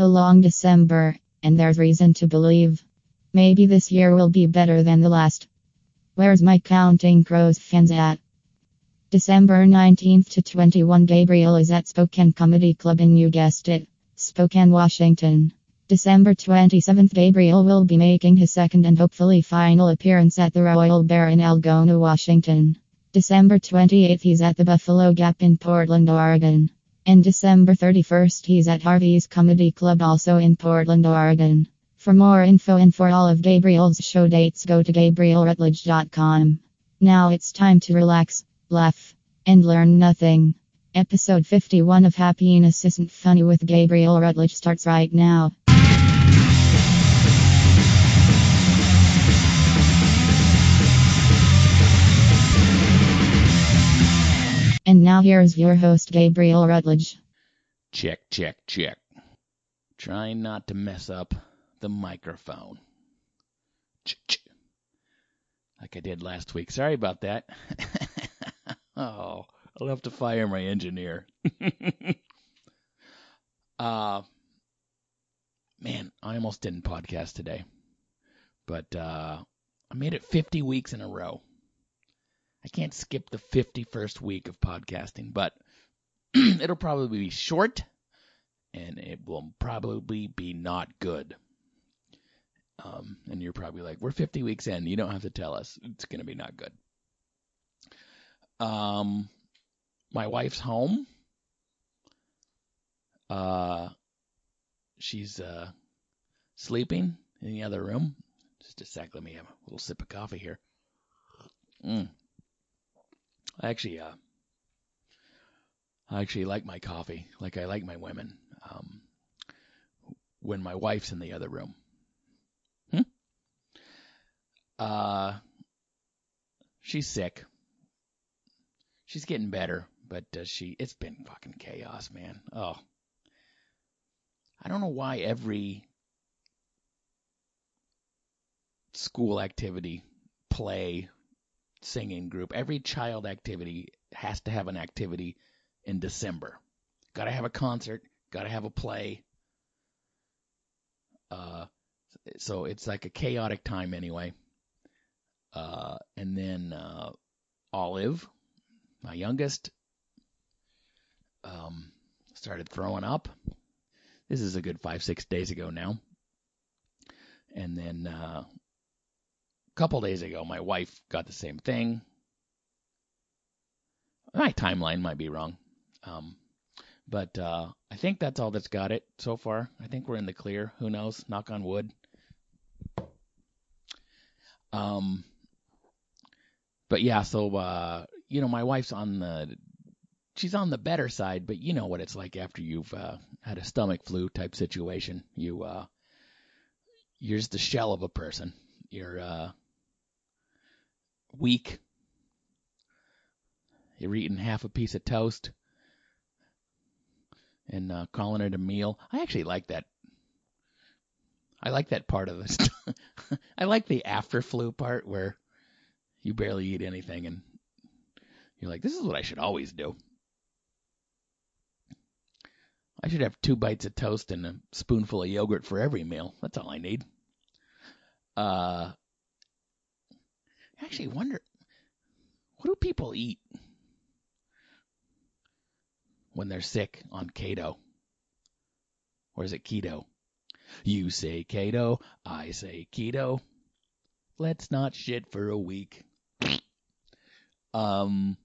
A long December, and there's reason to believe. Maybe this year will be better than the last. Where's my Counting Crows fans at? December 19th to 21 Gabriel is at Spokane Comedy Club and you guessed it, Spokane, Washington. December 27th Gabriel will be making his second and hopefully final appearance at the Royal Bear in Algona, Washington. December 28th he's at the Buffalo Gap in Portland, Oregon. And December 31st he's at Harvey's Comedy Club also in Portland, Oregon. For more info and for all of Gabriel's show dates go to gabrielrutledge.com. Now it's time to relax, laugh, and learn nothing. Episode 51 of Happiness Isn't Funny with Gabriel Rutledge starts right now. And now here's your host, Gabriel Rutledge. Check, check, check. Trying not to mess up the microphone. Ch-ch. Like I did last week. Sorry about that. oh, I'll have to fire my engineer. uh man, I almost didn't podcast today. But uh I made it 50 weeks in a row. I can't skip the 51st week of podcasting, but it'll probably be short and it will probably be not good. Um, and you're probably like, we're 50 weeks in. You don't have to tell us. It's going to be not good. Um, my wife's home. Uh, she's uh, sleeping in the other room. Just a sec. Let me have a little sip of coffee here. Mm. I actually, uh, I actually like my coffee, like I like my women. Um, when my wife's in the other room. Hmm? Uh, she's sick. She's getting better, but uh, she it's been fucking chaos, man. Oh, I don't know why every school activity, play, singing group, every child activity has to have an activity in December. Got to have a concert, got to have a play. Uh, so it's like a chaotic time anyway. Uh, and then uh, Olive, my youngest, um, started throwing up. This is a good five, six days ago now. And then uh, couple days ago, my wife got the same thing. My timeline might be wrong. Um, but uh, I think that's all that's got it so far. I think we're in the clear. Who knows? Knock on wood. Um, but yeah, so uh, you know, my wife's on the she's on the better side, but you know what it's like after you've uh, had a stomach flu type situation. You uh, you're just the shell of a person. You're uh, weak. You're eating half a piece of toast and uh, calling it a meal. I actually like that. I like that part of this. I like the after flu part where you barely eat anything and you're like, this is what I should always do. I should have two bites of toast and a spoonful of yogurt for every meal. That's all I need. Uh, I actually wonder, what do people eat when they're sick on keto? Or is it keto? You say keto, I say keto. Let's not shit for a week. um,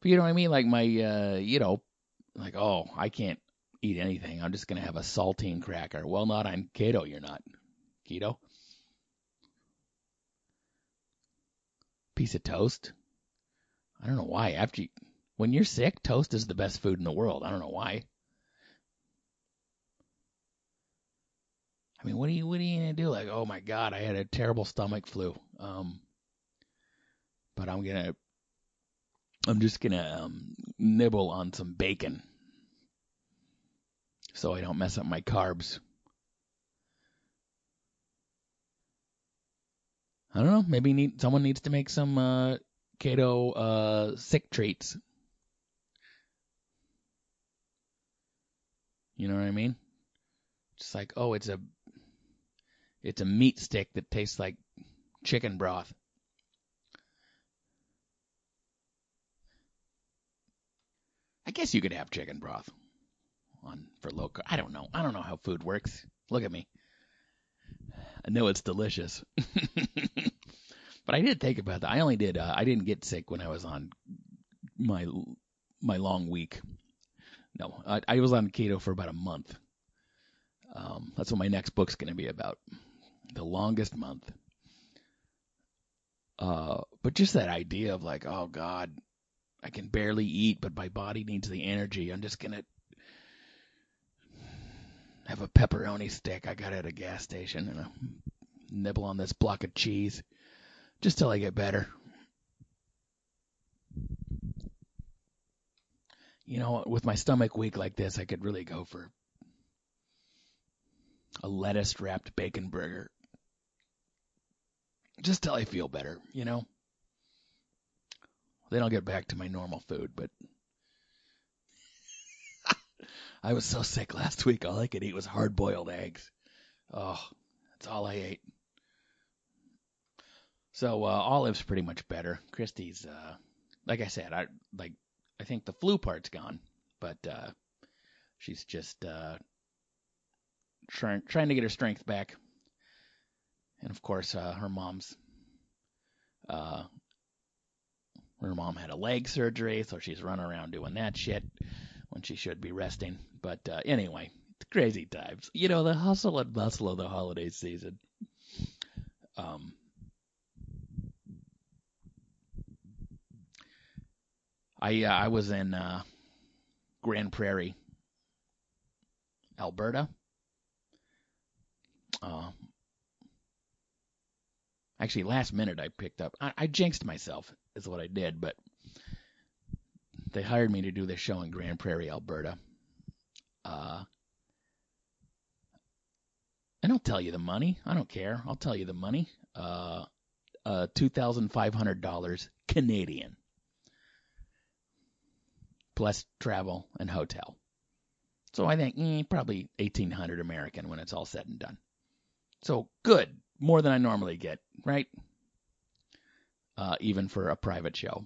but you know what I mean? Like my, uh, you know, like, oh, I can't eat anything. I'm just to have a saltine cracker. Well, not on keto, you're not. Keto? Piece of toast? I don't know why. After you, when you're sick, toast is the best food in the world. I don't know why. I mean, what are you what are you gonna do? Like, oh my god, I had a terrible stomach flu. Um, but I'm gonna, I'm just gonna um, nibble on some bacon, so I don't mess up my carbs. I don't know. Maybe need someone needs to make some uh, keto uh, sick treats. You know what I mean? Just like, oh, it's a it's a meat stick that tastes like chicken broth. I guess you could have chicken broth on for local. I don't know. I don't know how food works. Look at me. I know it's delicious. but I did think about that. I only did. Uh, I didn't get sick when I was on my my long week. No, I, I was on keto for about a month. Um, that's what my next book's going to be about. The longest month. Uh, but just that idea of like, oh God, I can barely eat, but my body needs the energy. I'm just gonna have a pepperoni stick I got at a gas station and a nibble on this block of cheese just till I get better. You know, with my stomach weak like this, I could really go for a lettuce wrapped bacon burger. Just till I feel better, you know? Then I'll get back to my normal food, but I was so sick last week, all I could eat was hard boiled eggs. Oh, that's all I ate. So uh, Olive's pretty much better. Christy's, uh, like I said, I like. I think the flu part's gone, but uh, she's just uh, trying trying to get her strength back. And of course, uh, her mom's uh, her mom had a leg surgery, so she's running around doing that shit when she should be resting. But uh, anyway, crazy times. You know, the hustle and bustle of the holiday season. Um, I uh, I was in uh, Grande Prairie, Alberta. Uh, actually, last minute I picked up. I, I jinxed myself, is what I did, but they hired me to do this show in Grande Prairie, Alberta. Uh, and I'll tell you the money. I don't care. I'll tell you the money. Uh, uh, two thousand five hundred dollars Canadian plus travel and hotel. So I think eh, probably 1800 American when it's all said and done. So good, more than I normally get, right? Uh, even for a private show.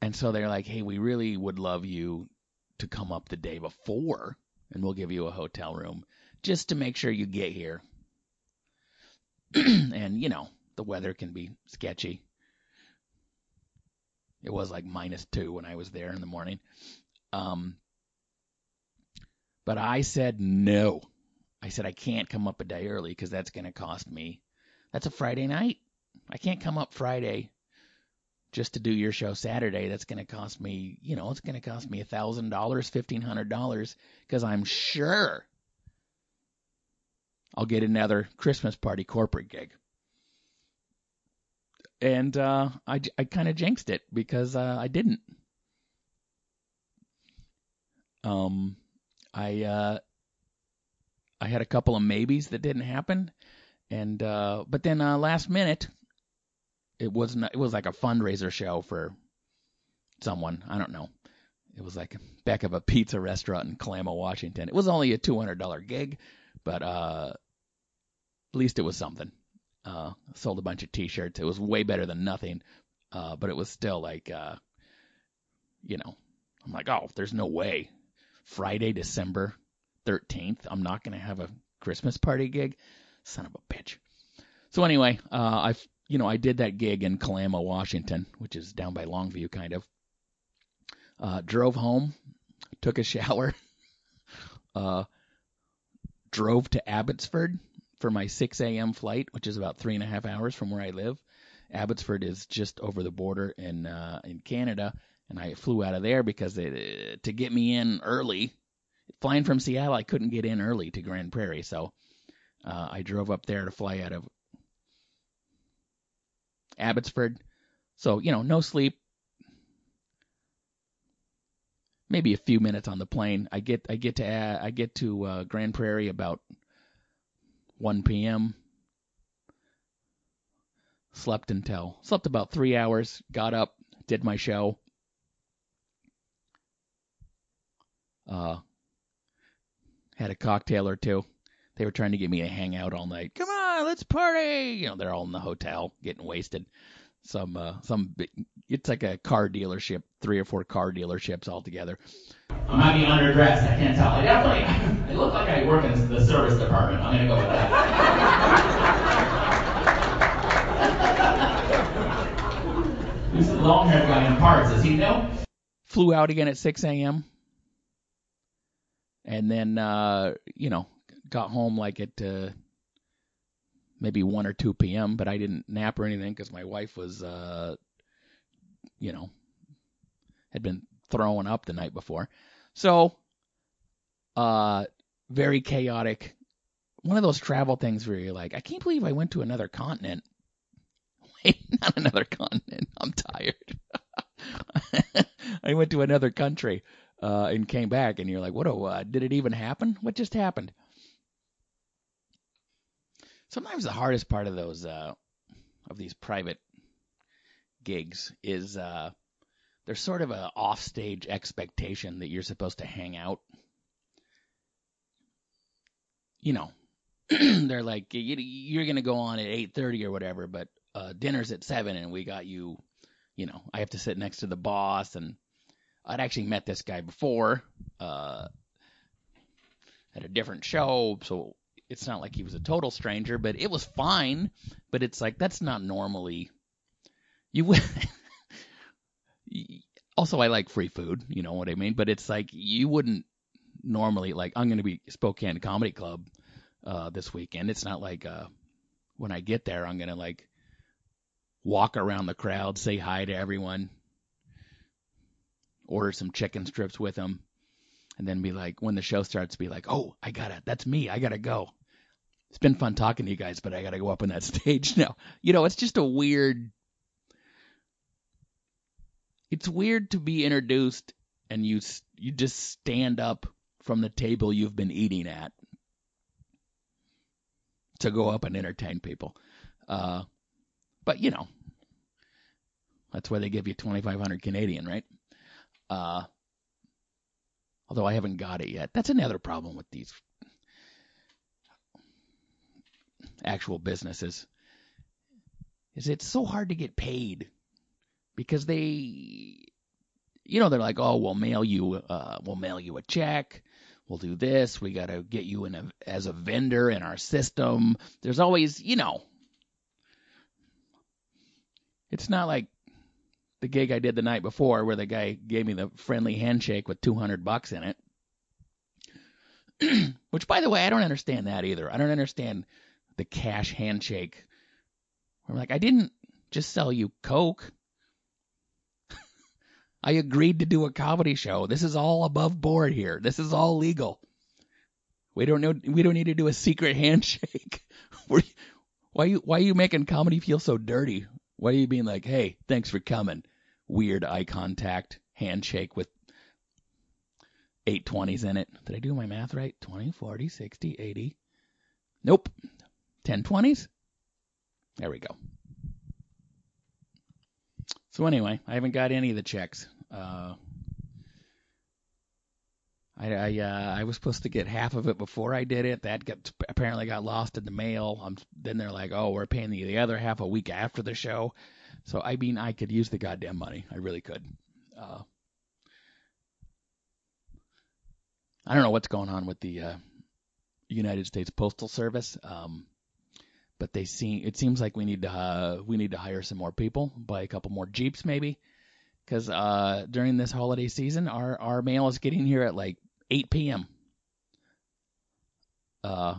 And so they're like, hey, we really would love you to come up the day before, and we'll give you a hotel room just to make sure you get here. and, you know, the weather can be sketchy. It was like minus two when I was there in the morning. Um, but I said no. I said I can't come up a day early because that's going to cost me. That's a Friday night. I can't come up Friday just to do your show Saturday. That's going to cost me, you know, it's going to cost me a thousand dollars, fifteen hundred dollars because I'm sure I'll get another Christmas party corporate gig and uh, I I kind of jinxed it because uh, I didn't. Um, I uh, I had a couple of maybes that didn't happen, and uh, but then uh, last minute, it was not, it was like a fundraiser show for someone I don't know. It was like back of a pizza restaurant in Kalama, Washington. It was only a two hundred dollar gig, but uh, at least it was something. Uh, sold a bunch of T-shirts. It was way better than nothing, uh, but it was still like, uh, you know, I'm like, oh, there's no way. Friday, December 13th, I'm not gonna have a Christmas party gig. Son of a bitch. So anyway, uh, I, you know, I did that gig in Kalama, Washington, which is down by Longview, kind of. Uh, drove home, took a shower, uh, drove to Abbotsford, for my 6 a.m. flight, which is about three and a half hours from where I live. Abbotsford is just over the border in uh, in Canada, and I flew out of there because they, to get me in early, flying from Seattle, I couldn't get in early to Grande Prairie, so uh, I drove up there to fly out of Abbotsford. So you know, no sleep, maybe a few minutes on the plane. I get I get to uh, I get to uh, Grande Prairie about 1 p.m. Slept until slept about three hours. Got up, did my show. Uh, had a cocktail or two. They were trying to get me to hang out all night. Come on, let's party. You know, they're all in the hotel getting wasted. Some uh, some it's like a car dealership, three or four car dealerships all together. I might be underdressed. I can't tell. I definitely I look like I work in the service department. I'm gonna go with that. Who's the long-haired guy in parts? Does he know? Flew out again at 6 a.m. And then, uh, you know, got home like at uh, maybe 1 or 2 p.m., but I didn't nap or anything because my wife was, uh, you know, had been throwing up the night before. So, uh, very chaotic. One of those travel things where you're like, I can't believe I went to another continent. Wait, not another continent. I'm tired. I went to another country uh, and came back, and you're like, what? Oh, uh, did it even happen? What just happened? Sometimes the hardest part of those uh, of these private gigs is uh, there's sort of a offstage expectation that you're supposed to hang out. You know, they're like you're going to go on at 8:30 or whatever, but uh, dinner's at seven, and we got you. You know, I have to sit next to the boss, and I'd actually met this guy before uh, at a different show, so it's not like he was a total stranger, but it was fine. But it's like that's not normally you would. also, I like free food. You know what I mean? But it's like you wouldn't normally like. I'm going to be Spokane Comedy Club uh, this weekend. It's not like uh, when I get there, I'm going to like walk around the crowd, say hi to everyone, order some chicken strips with them, and then be like, when the show starts, be like, oh, I gotta, that's me, I gotta go. It's been fun talking to you guys, but I gotta go up on that stage now. You know, it's just a weird it's weird to be introduced and you you just stand up from the table you've been eating at to go up and entertain people. Uh, but you know, that's why they give you 2,500 Canadian, right? Uh, although I haven't got it yet. That's another problem with these actual businesses. Is it's so hard to get paid because they, you know, they're like, oh, we'll mail you, uh, we'll mail you a check. We'll do this. We got to get you in a, as a vendor in our system. There's always, you know, it's not like the gig I did the night before where the guy gave me the friendly handshake with 200 bucks in it. Which, by the way, I don't understand that either. I don't understand the cash handshake. I'm like, I didn't just sell you Coke. I agreed to do a comedy show. This is all above board here. This is all legal. We don't know. We don't need to do a secret handshake. why you Why are you making comedy feel so dirty? Why are you being like, hey, thanks for coming? Weird eye contact handshake with eight twenties in it. Did I do my math right? 20, 40, 60, 80. Nope. 10 20s? There we go. So anyway, I haven't got any of the checks. Uh, I I, uh, I was supposed to get half of it before I did it. That got apparently got lost in the mail. I'm, then they're like, oh, we're paying the, the other half a week after the show. So I mean, I could use the goddamn money. I really could. Uh, I don't know what's going on with the uh, United States Postal Service. Um, but they seem it seems like we need to uh, we need to hire some more people, buy a couple more jeeps maybe, because uh, during this holiday season, our our mail is getting here at like 8 p.m. Uh,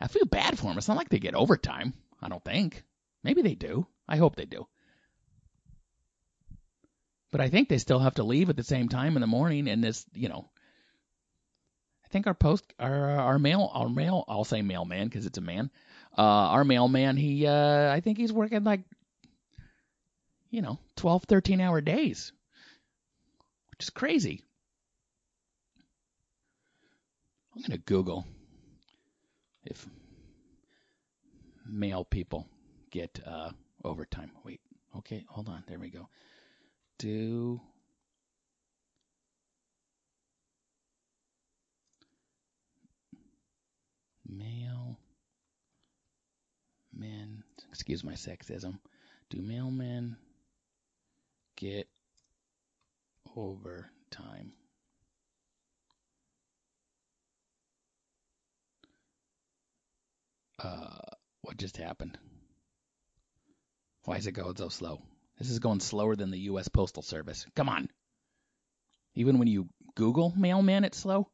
I feel bad for them. It's not like they get overtime. I don't think. Maybe they do. I hope they do. But I think they still have to leave at the same time in the morning, and this, you know, I think our post, our our mail, our mail, I'll say mailman because it's a man. Uh, our mailman, he, uh, I think he's working like, you know, 12, 13 hour days, which is crazy. I'm going to Google if male people get uh, overtime. Wait, okay, hold on. There we go. Do male excuse my sexism. Do mailmen get overtime? Uh, what just happened? Why is it going so slow? This is going slower than the U.S. Postal Service. Come on. Even when you Google mailman, it's slow.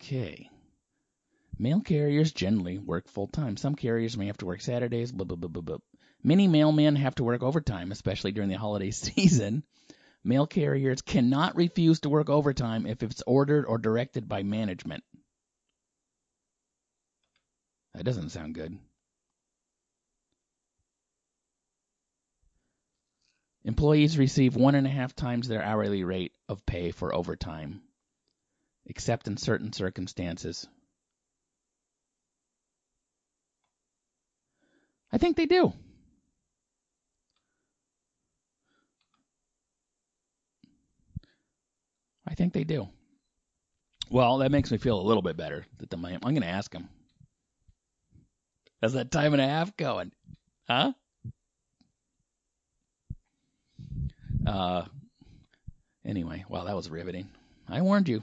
Okay. Mail carriers generally work full time. Some carriers may have to work Saturdays, blah, blah, blah, blah, blah. Many mailmen have to work overtime, especially during the holiday season. Mail carriers cannot refuse to work overtime if it's ordered or directed by management. That doesn't sound good. Employees receive one and a half times their hourly rate of pay for overtime, except in certain circumstances. I think they do. I think they do. Well, that makes me feel a little bit better. That the I'm going to ask them. How's that time and a half going? Huh? Uh, anyway, well, that was riveting. I warned you.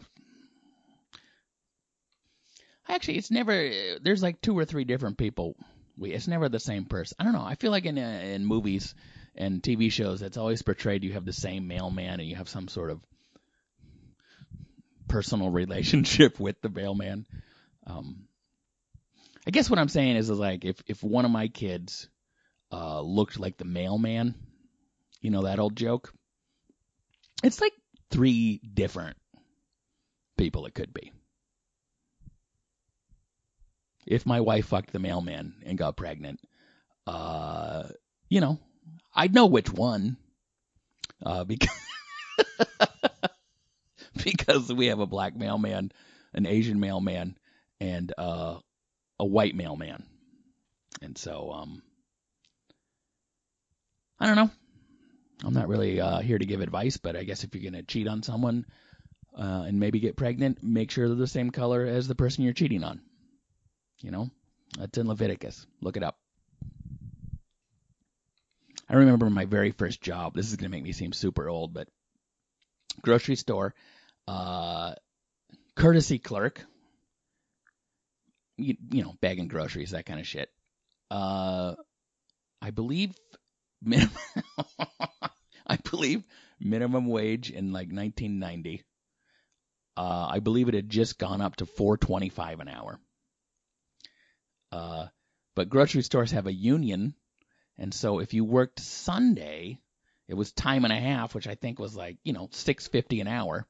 Actually, it's never. There's like two or three different people. We. It's never the same person. I don't know. I feel like in uh, in movies and TV shows, it's always portrayed you have the same mailman and you have some sort of personal relationship with the mailman. Um, I guess what I'm saying is, is like if if one of my kids uh, looked like the mailman, you know that old joke. It's like three different people it could be. If my wife fucked the mailman and got pregnant, uh, you know, I'd know which one, uh, because because we have a black mailman, an Asian mailman, and uh, a white mailman. And so, um, I don't know. I'm not really uh, here to give advice, but I guess if you're to cheat on someone uh, and maybe get pregnant, make sure they're the same color as the person you're cheating on. You know, that's in Leviticus. Look it up. I remember my very first job. This is going to make me seem super old, but grocery store, uh, courtesy clerk, you, you know, bagging groceries, that kind of shit. Uh, I believe minimum, I believe minimum wage in like 1990. Uh, I believe it had just gone up to 4.25 an hour. Uh, but grocery stores have a union, and so if you worked Sunday, it was time and a half, which I think was like you know 6.50 an hour.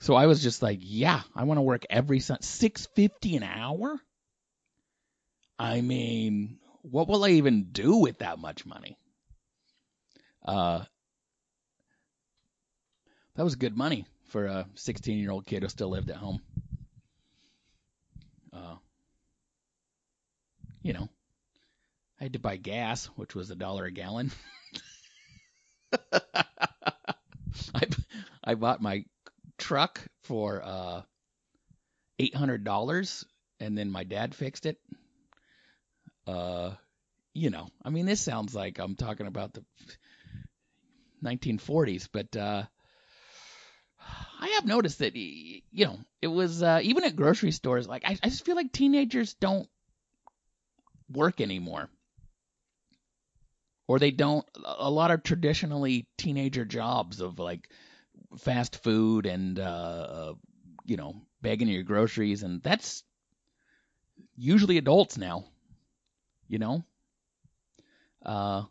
So I was just like, yeah, I want to work every Sunday. Six fifty an hour. I mean, what will I even do with that much money? Uh, that was good money for a 16 year old kid who still lived at home. Uh, you know, I had to buy gas, which was a dollar a gallon. I I bought my truck for uh eight hundred dollars, and then my dad fixed it. Uh, you know, I mean, this sounds like I'm talking about the 1940s, but uh, I have noticed that you know it was uh, even at grocery stores. Like I, I just feel like teenagers don't work anymore, or they don't. A lot of traditionally teenager jobs of like fast food and uh, you know begging your groceries, and that's usually adults now. You know, uh,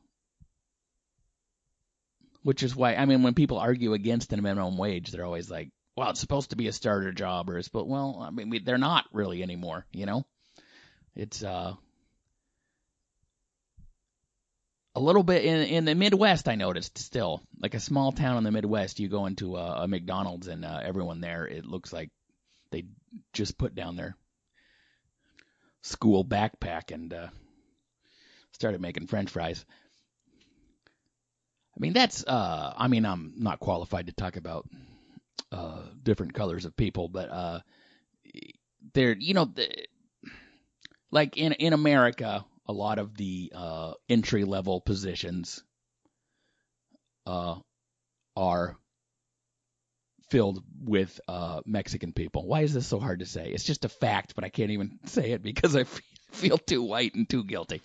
which is why I mean when people argue against the minimum wage, they're always like, "Well, it's supposed to be a starter job," or it's but well, I mean they're not really anymore. You know, it's uh a little bit in in the Midwest. I noticed still, like a small town in the Midwest, you go into a, a McDonald's and uh, everyone there, it looks like they just put down their school backpack and uh, started making French fries. I mean, that's. Uh, I mean, I'm not qualified to talk about uh, different colors of people, but uh, they're you know the, like in in America, a lot of the uh, entry level positions uh, are filled with uh, Mexican people. Why is this so hard to say? It's just a fact, but I can't even say it because I feel too white and too guilty.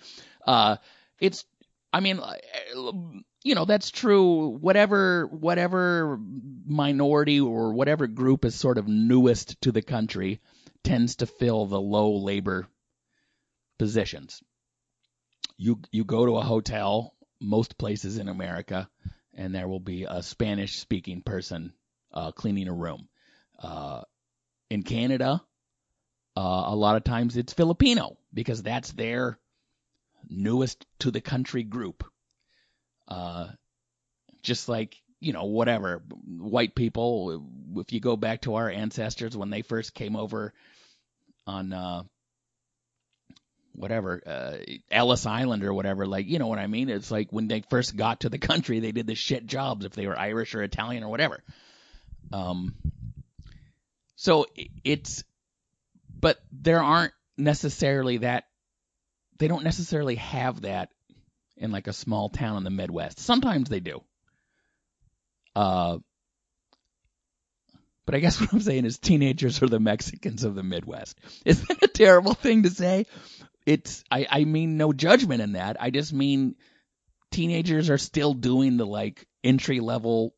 Uh, it's, I mean, you know, that's true. Whatever, whatever minority or whatever group is sort of newest to the country tends to fill the low labor positions. You you go to a hotel, most places in America, and there will be a Spanish speaking person uh, cleaning a room. Uh, in Canada, uh, a lot of times it's Filipino because that's their newest to the country group. Uh, just like you know, whatever white people. If you go back to our ancestors when they first came over on uh, whatever uh, Ellis Island or whatever, like you know what I mean. It's like when they first got to the country, they did the shit jobs if they were Irish or Italian or whatever. Um, so it's, but there aren't necessarily that. They don't necessarily have that in like a small town in the Midwest. Sometimes they do. Uh, but I guess what I'm saying is teenagers are the Mexicans of the Midwest. Is that a terrible thing to say? It's I, I mean no judgment in that. I just mean teenagers are still doing the like entry level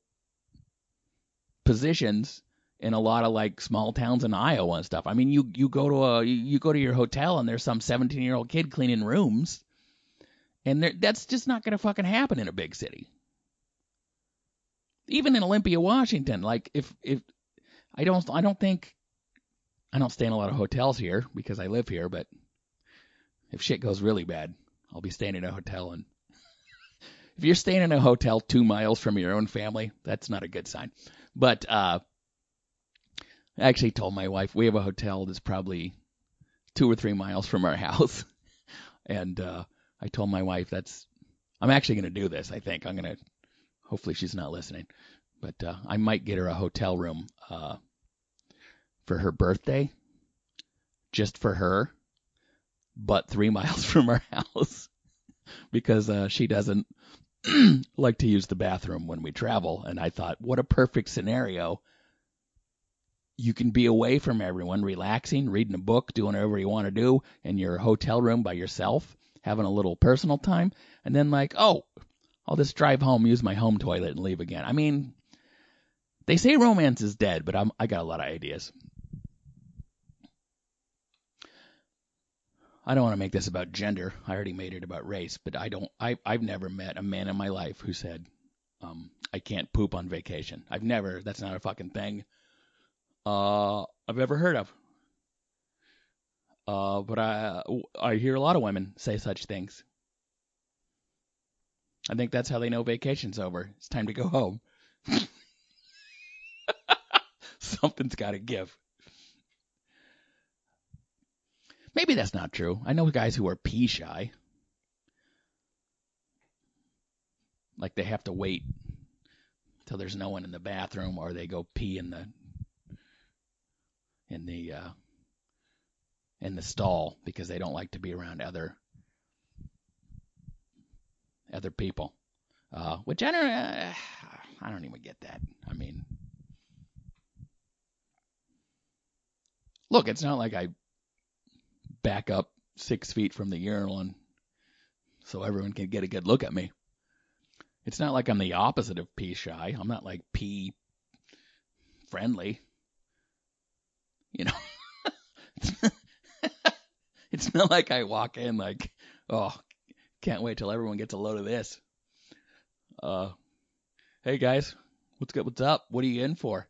positions in a lot of like small towns in Iowa and stuff. I mean, you you go to a you go to your hotel and there's some 17 year old kid cleaning rooms, and that's just not gonna fucking happen in a big city. Even in Olympia, Washington, like if if I don't I don't think I don't stay in a lot of hotels here because I live here, but if shit goes really bad, I'll be staying in a hotel and if you're staying in a hotel two miles from your own family, that's not a good sign. But uh, I actually told my wife we have a hotel that's probably two or three miles from our house, and uh, I told my wife that's I'm actually going to do this. I think I'm going to. Hopefully she's not listening, but uh, I might get her a hotel room uh, for her birthday, just for her, but three miles from our house because uh, she doesn't like to use the bathroom when we travel. And I thought, what a perfect scenario. You can be away from everyone, relaxing, reading a book, doing whatever you want to do in your hotel room by yourself, having a little personal time, and then like, oh, I'll just drive home, use my home toilet, and leave again. I mean, they say romance is dead, but I'm, I got a lot of ideas. I don't want to make this about gender. I already made it about race, but I don't. I I've never met a man in my life who said, um, "I can't poop on vacation." I've never. That's not a fucking thing. Uh, I've ever heard of. Uh, but I I hear a lot of women say such things. I think that's how they know vacation's over. It's time to go home. Something's got to give. Maybe that's not true. I know guys who are pee shy. Like they have to wait till there's no one in the bathroom or they go pee in the in the uh in the stall because they don't like to be around other other people. Uh which I don't uh, I don't even get that. I mean Look, it's not like I back up six feet from the urinal and so everyone can get a good look at me. It's not like I'm the opposite of pee shy. I'm not like pee friendly. You know, it's not like I walk in like, oh, can't wait till everyone gets a load of this. Uh, hey guys, what's good? What's up? What are you in for?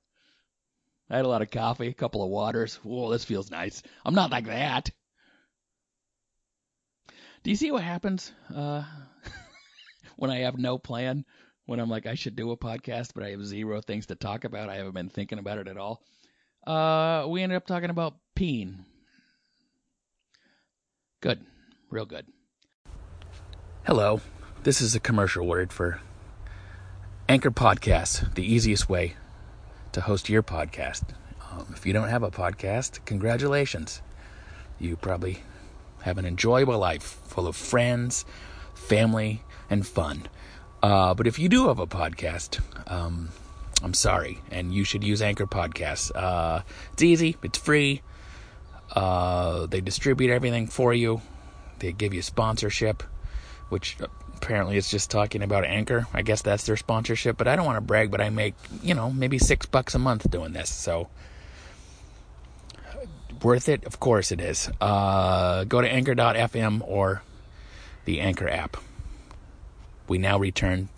I had a lot of coffee, a couple of waters. Whoa, this feels nice. I'm not like that. Do you see what happens uh, when I have no plan? When I'm like, I should do a podcast, but I have zero things to talk about. I haven't been thinking about it at all. Uh, we ended up talking about peeing. Good. Real good. Hello. This is a commercial word for Anchor Podcast, the easiest way to host your podcast. Um, if you don't have a podcast, congratulations. You probably have an enjoyable life full of friends, family, and fun. Uh, but if you do have a podcast, um, I'm sorry, and you should use Anchor Podcasts. Uh, it's easy, it's free. Uh, they distribute everything for you. They give you sponsorship, which apparently is just talking about Anchor. I guess that's their sponsorship, but I don't want to brag, but I make, you know, maybe six bucks a month doing this. So worth it? Of course it is. Uh, go to anchor.fm or the Anchor app. We now return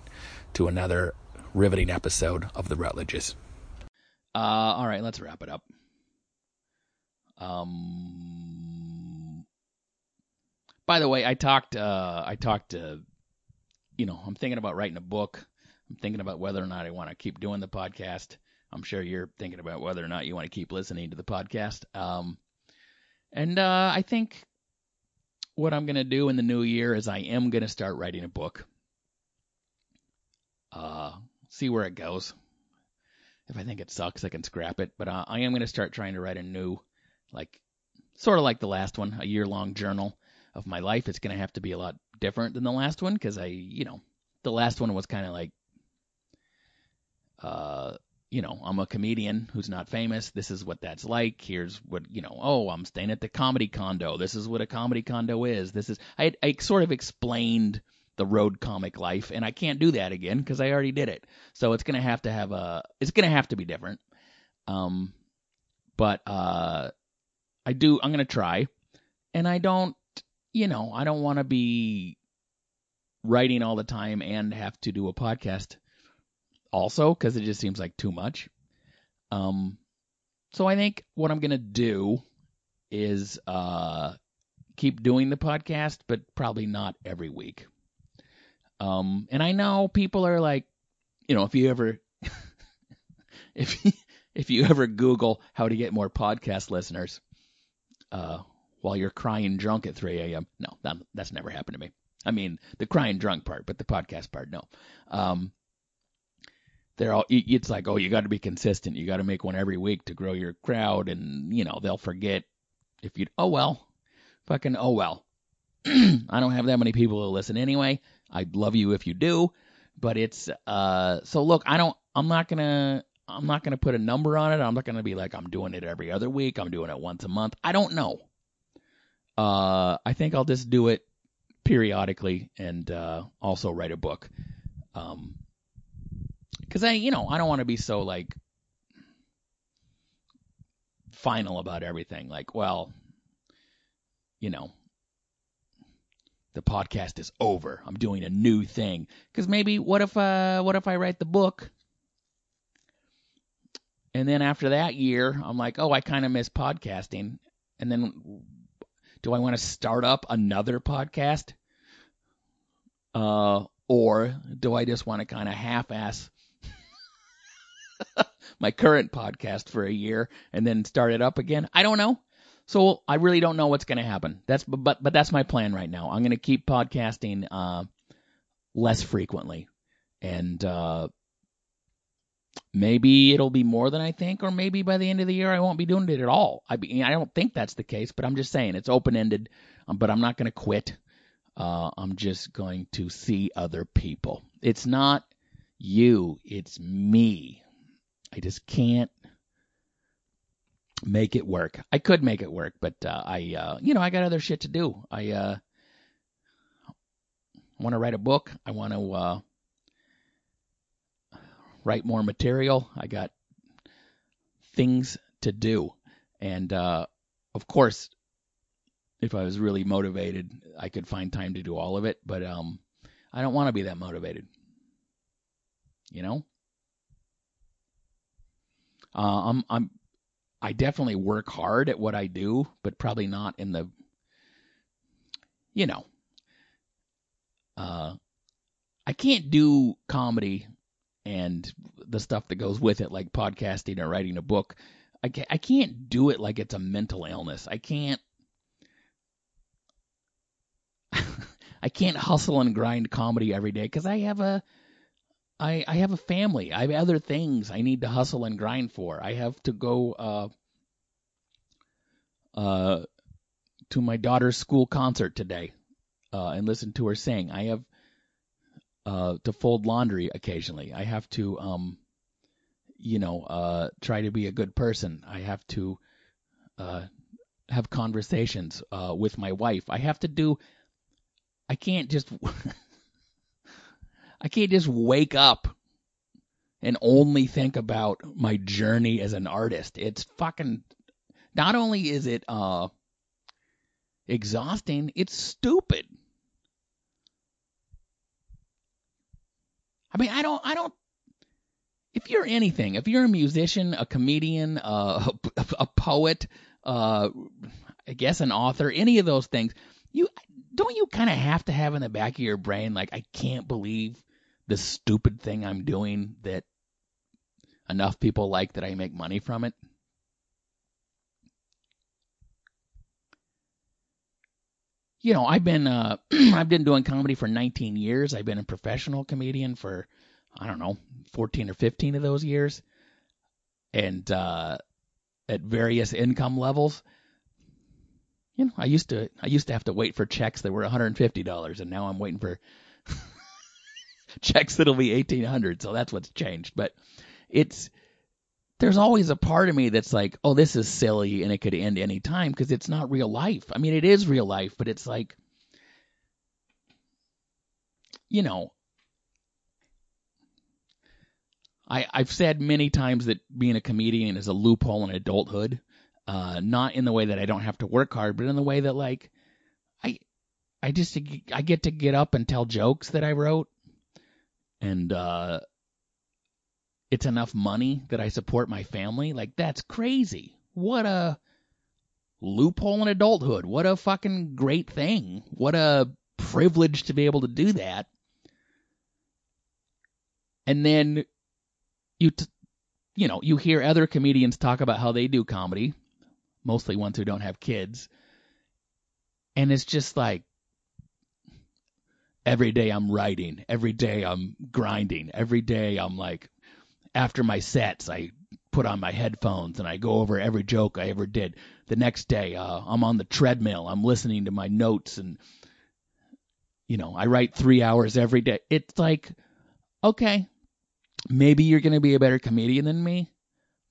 to another riveting episode of the Rutledges. Uh, all right, let's wrap it up. Um, by the way, I talked. Uh, I talked. You know, I'm thinking about writing a book. I'm thinking about whether or not I want to keep doing the podcast. I'm sure you're thinking about whether or not you want to keep listening to the podcast. Um, and uh, I think what I'm going to do in the new year is I am going to start writing a book. Uh, see where it goes. If I think it sucks, I can scrap it. But uh, I am going to start trying to write a new, like, sort of like the last one, a year long journal of my life. It's going to have to be a lot different than the last one because I, you know, the last one was kind of like, uh, you know, I'm a comedian who's not famous. This is what that's like. Here's what, you know, oh, I'm staying at the comedy condo. This is what a comedy condo is. This is, I, I sort of explained the road comic life, and I can't do that again because I already did it. So it's gonna have to have a, it's gonna have to be different. Um, but uh, I do, I'm gonna try, and I don't, you know, I don't want to be writing all the time and have to do a podcast also because it just seems like too much. Um, so I think what I'm gonna do is uh, keep doing the podcast, but probably not every week. Um, and I know people are like, you know, if you ever, if if you ever Google how to get more podcast listeners, uh, while you're crying drunk at 3 a.m. No, that, that's never happened to me. I mean, the crying drunk part, but the podcast part, no. Um, they're all it's like oh you got to be consistent you got to make one every week to grow your crowd and you know they'll forget if you oh well fucking oh well i don't have that many people to listen anyway i'd love you if you do but it's uh so look i don't i'm not gonna i'm not gonna put a number on it i'm not gonna be like i'm doing it every other week i'm doing it once a month i don't know uh i think i'll just do it periodically and uh also write a book um because I, you know, I don't want to be so like final about everything. Like, well, you know, the podcast is over. I'm doing a new thing. Because maybe what if uh what if I write the book and then after that year I'm like, oh, I kind of miss podcasting, and then do I want to start up another podcast? Uh, or do I just want to kind of half-ass my current podcast for a year and then start it up again. I don't know. So I really don't know what's going to happen. That's but but that's my plan right now. I'm going to keep podcasting uh, less frequently, and uh, maybe it'll be more than I think, or maybe by the end of the year I won't be doing it at all. I be, I don't think that's the case, but I'm just saying it's open ended. Um, but I'm not going to quit. Uh, I'm just going to see other people. It's not you, it's me. I just can't make it work. I could make it work, but uh, I, uh, you know, I got other shit to do. I uh, want to write a book. I want to uh, write more material. I got things to do, and uh, of course, if I was really motivated, I could find time to do all of it. But um, I don't want to be that motivated. You know. Uh, I'm I'm I definitely work hard at what I do, but probably not in the you know. Uh, I can't do comedy and the stuff that goes with it, like podcasting or writing a book. I can't, I can't do it like it's a mental illness. I can't. I can't hustle and grind comedy every day because I have a I I have a family. I have other things I need to hustle and grind for. I have to go uh uh to my daughter's school concert today uh and listen to her sing. I have uh to fold laundry occasionally. I have to um you know uh try to be a good person. I have to uh have conversations uh with my wife. I have to do I can't just I can't just wake up and only think about my journey as an artist. It's fucking not only is it uh exhausting, it's stupid. I mean, I don't I don't if you're anything, if you're a musician, a comedian, uh, a, a poet, uh, I guess an author, any of those things, you don't you kind of have to have in the back of your brain like I can't believe the stupid thing I'm doing that enough people like that I make money from it. You know, I've been uh I've been doing comedy for 19 years. I've been a professional comedian for I don't know, 14 or 15 of those years. And uh at various income levels. You know, I used to I used to have to wait for checks that were $150 and now I'm waiting for checks that'll be 1800 so that's what's changed but it's there's always a part of me that's like oh this is silly and it could end any time because it's not real life i mean it is real life but it's like you know I, I've said many times that being a comedian is a loophole in adulthood. Uh, not in the way that I don't have to work hard, but in the way that like I, I just I get to get up and tell jokes that I wrote, and uh, it's enough money that I support my family. Like that's crazy. What a loophole in adulthood. What a fucking great thing. What a privilege to be able to do that. And then you t- you know, you hear other comedians talk about how they do comedy, mostly ones who don't have kids. And it's just like every day I'm writing, every day I'm grinding, every day I'm like, after my sets, I put on my headphones and I go over every joke I ever did. The next day, uh, I'm on the treadmill, I'm listening to my notes, and you know, I write three hours every day. It's like, okay, maybe you're going to be a better comedian than me,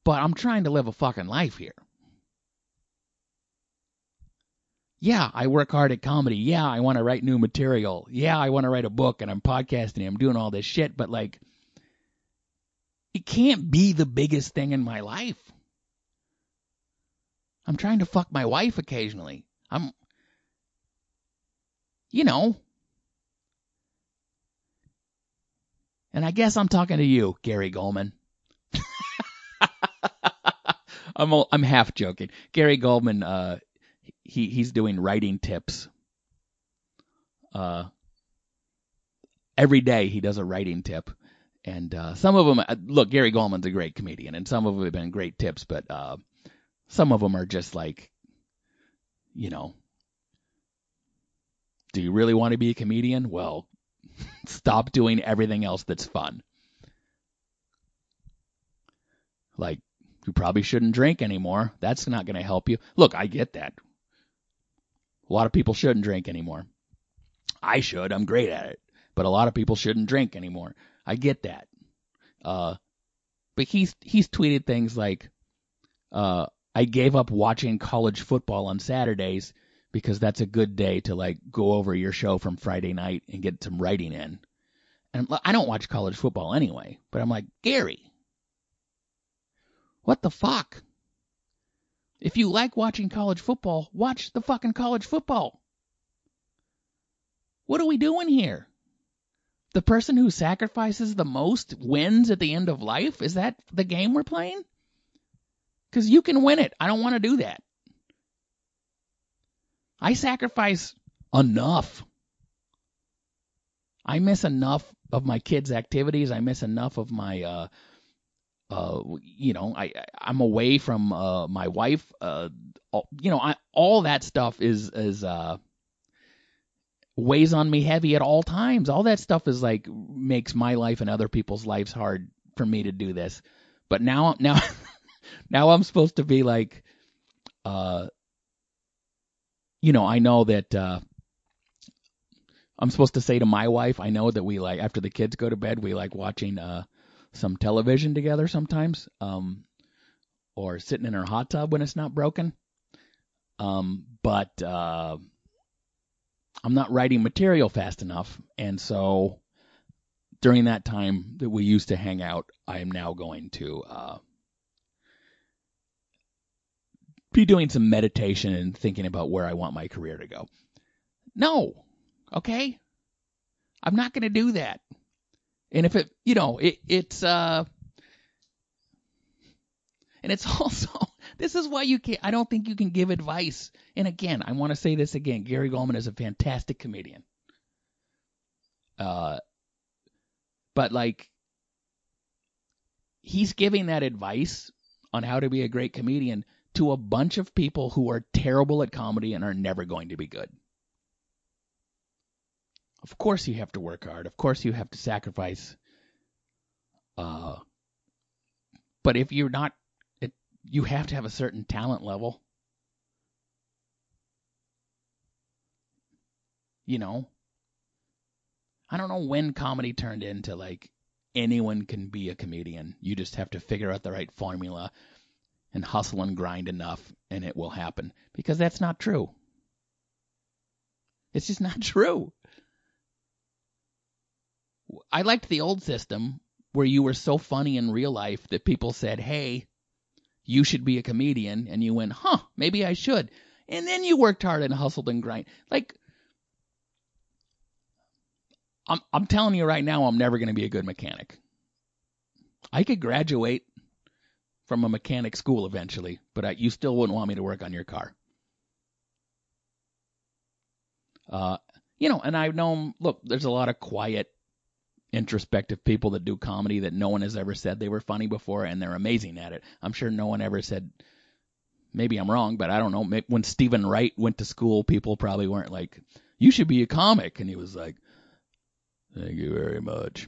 but I'm trying to live a fucking life here. yeah, I work hard at comedy. Yeah, I want to write new material. Yeah, I want to write a book and I'm podcasting. I'm doing all this shit, but like, it can't be the biggest thing in my life. I'm trying to fuck my wife occasionally. I'm, you know. And I guess I'm talking to you, Gary Gulman. I'm I'm half joking. Gary Gulman, uh, he he's doing writing tips. Uh, every day he does a writing tip, and uh, some of them uh, look. Gary Gulman's a great comedian, and some of them have been great tips, but uh, some of them are just like, you know, do you really want to be a comedian? Well, stop doing everything else that's fun. Like, you probably shouldn't drink anymore. That's not going to help you. Look, I get that. A lot of people shouldn't drink anymore. I should. I'm great at it. But a lot of people shouldn't drink anymore. I get that. Uh, but he's he's tweeted things like, uh, I gave up watching college football on Saturdays because that's a good day to like go over your show from Friday night and get some writing in. And I don't watch college football anyway, but I'm like, Gary, what the fuck? If you like watching college football, watch the fucking college football. What are we doing here? The person who sacrifices the most wins at the end of life? Is that the game we're playing? Because you can win it. I don't want to do that. I sacrifice enough. I miss enough of my kids' activities. I miss enough of my uh, uh, you know, I I'm away from uh, my wife. Uh, all, you know, I, all that stuff is is uh, weighs on me heavy at all times. All that stuff is like makes my life and other people's lives hard for me to do this. But now now now I'm supposed to be like uh you know, I know that uh I'm supposed to say to my wife, I know that we like after the kids go to bed, we like watching uh some television together sometimes. Um or sitting in our hot tub when it's not broken. Um but uh I'm not writing material fast enough, and so during that time that we used to hang out, I am now going to uh, be doing some meditation and thinking about where I want my career to go. No, okay, I'm not going to do that. And if it, you know, it, it's uh, and it's also this is why you can't. I don't think you can give advice. And again, I want to say this again. Gary Gulman is a fantastic comedian. Uh, but like, he's giving that advice on how to be a great comedian to a bunch of people who are terrible at comedy and are never going to be good. Of course, you have to work hard. Of course, you have to sacrifice. Uh, but if you're not you have to have a certain talent level. You know, I don't know when comedy turned into like anyone can be a comedian. You just have to figure out the right formula and hustle and grind enough and it will happen. Because that's not true. It's just not true. I liked the old system where you were so funny in real life that people said, hey, you should be a comedian, and you went, huh, maybe I should. And then you worked hard and hustled and grind. Like, I'm, I'm telling you right now, I'm never going to be a good mechanic. I could graduate from a mechanic school eventually, but I, you still wouldn't want me to work on your car. Uh, you know, and I know, look, there's a lot of quiet introspective people that do comedy that no one has ever said they were funny before, and they're amazing at it. I'm sure no one ever said. Maybe I'm wrong, but I don't know. When Steven Wright went to school, people probably weren't like, "You should be a comic," and he was like, "Thank you very much."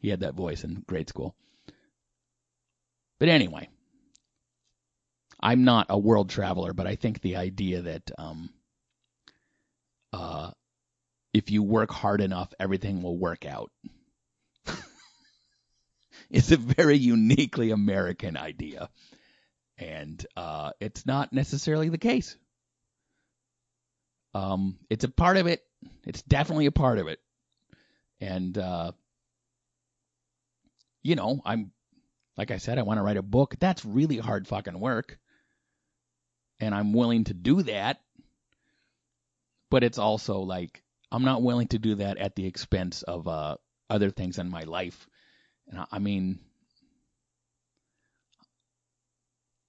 He had that voice in grade school. But anyway, I'm not a world traveler, but I think the idea that um, uh, if you work hard enough, everything will work out. it's a very uniquely American idea. And uh, it's not necessarily the case. Um, it's a part of it. It's definitely a part of it. And, uh, you know, I'm, like I said, I want to write a book. That's really hard fucking work. And I'm willing to do that. But it's also like, I'm not willing to do that at the expense of uh, other things in my life. And I, I mean,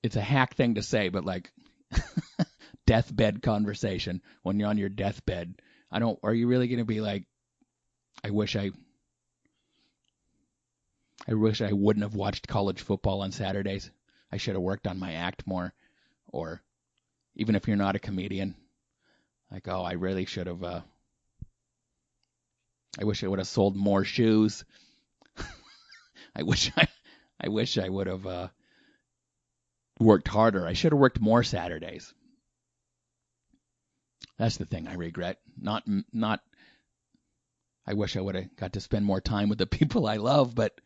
it's a hack thing to say, but like deathbed conversation when you're on your deathbed. I don't. Are you really going to be like? I wish I. I wish I wouldn't have watched college football on Saturdays. I should have worked on my act more, or even if you're not a comedian, like oh, I really should have. Uh, I wish I would have sold more shoes. I wish I, I wish I would have uh, worked harder. I should have worked more Saturdays. That's the thing I regret. Not not. I wish I would have got to spend more time with the people I love, but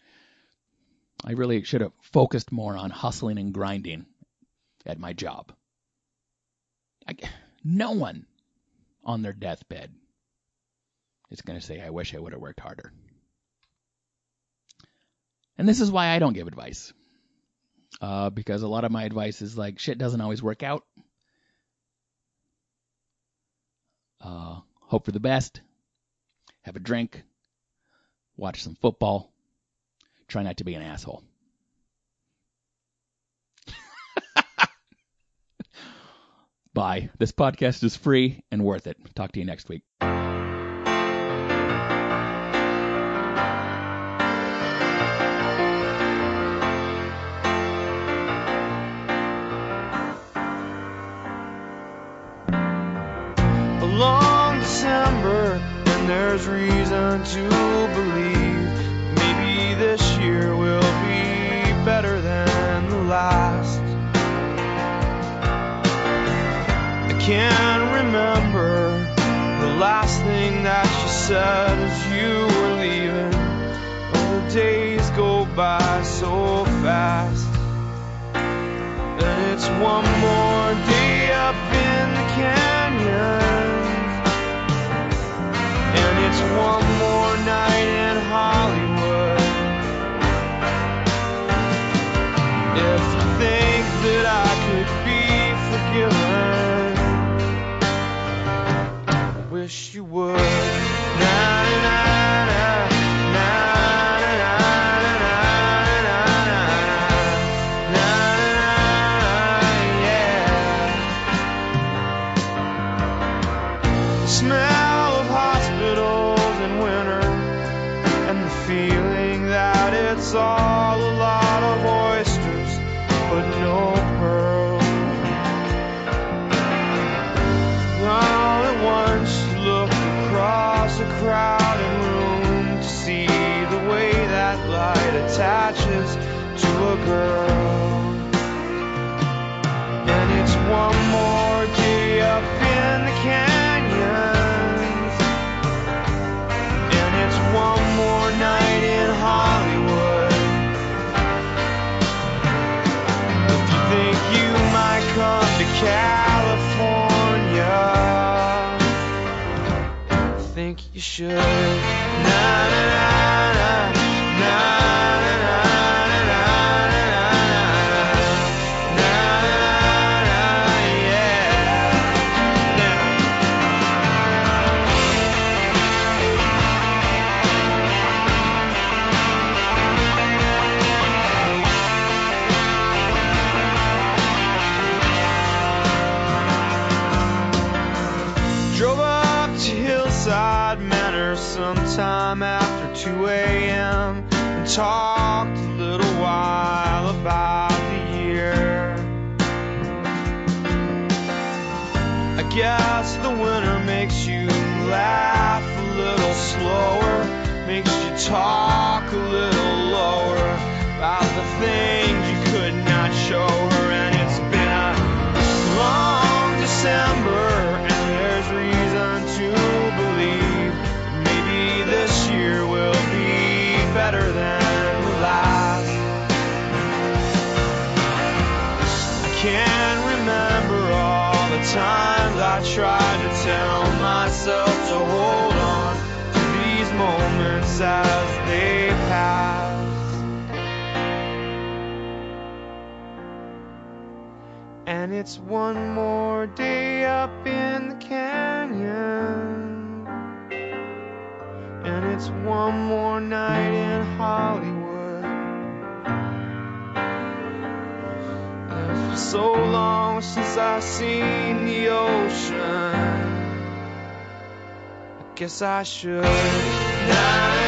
I really should have focused more on hustling and grinding at my job. I, no one on their deathbed is going to say, I wish I would have worked harder. And this is why I don't give advice. Uh, because a lot of my advice is like, shit doesn't always work out. Uh, hope for the best. Have a drink. Watch some football. Try not to be an asshole. Bye. This podcast is free and worth it. Talk to you next week. can remember the last thing that you said as you were leaving. But the days go by so fast, and it's one more. It's one more night in Hollywood. And so long since I've seen the ocean, I guess I should. Die.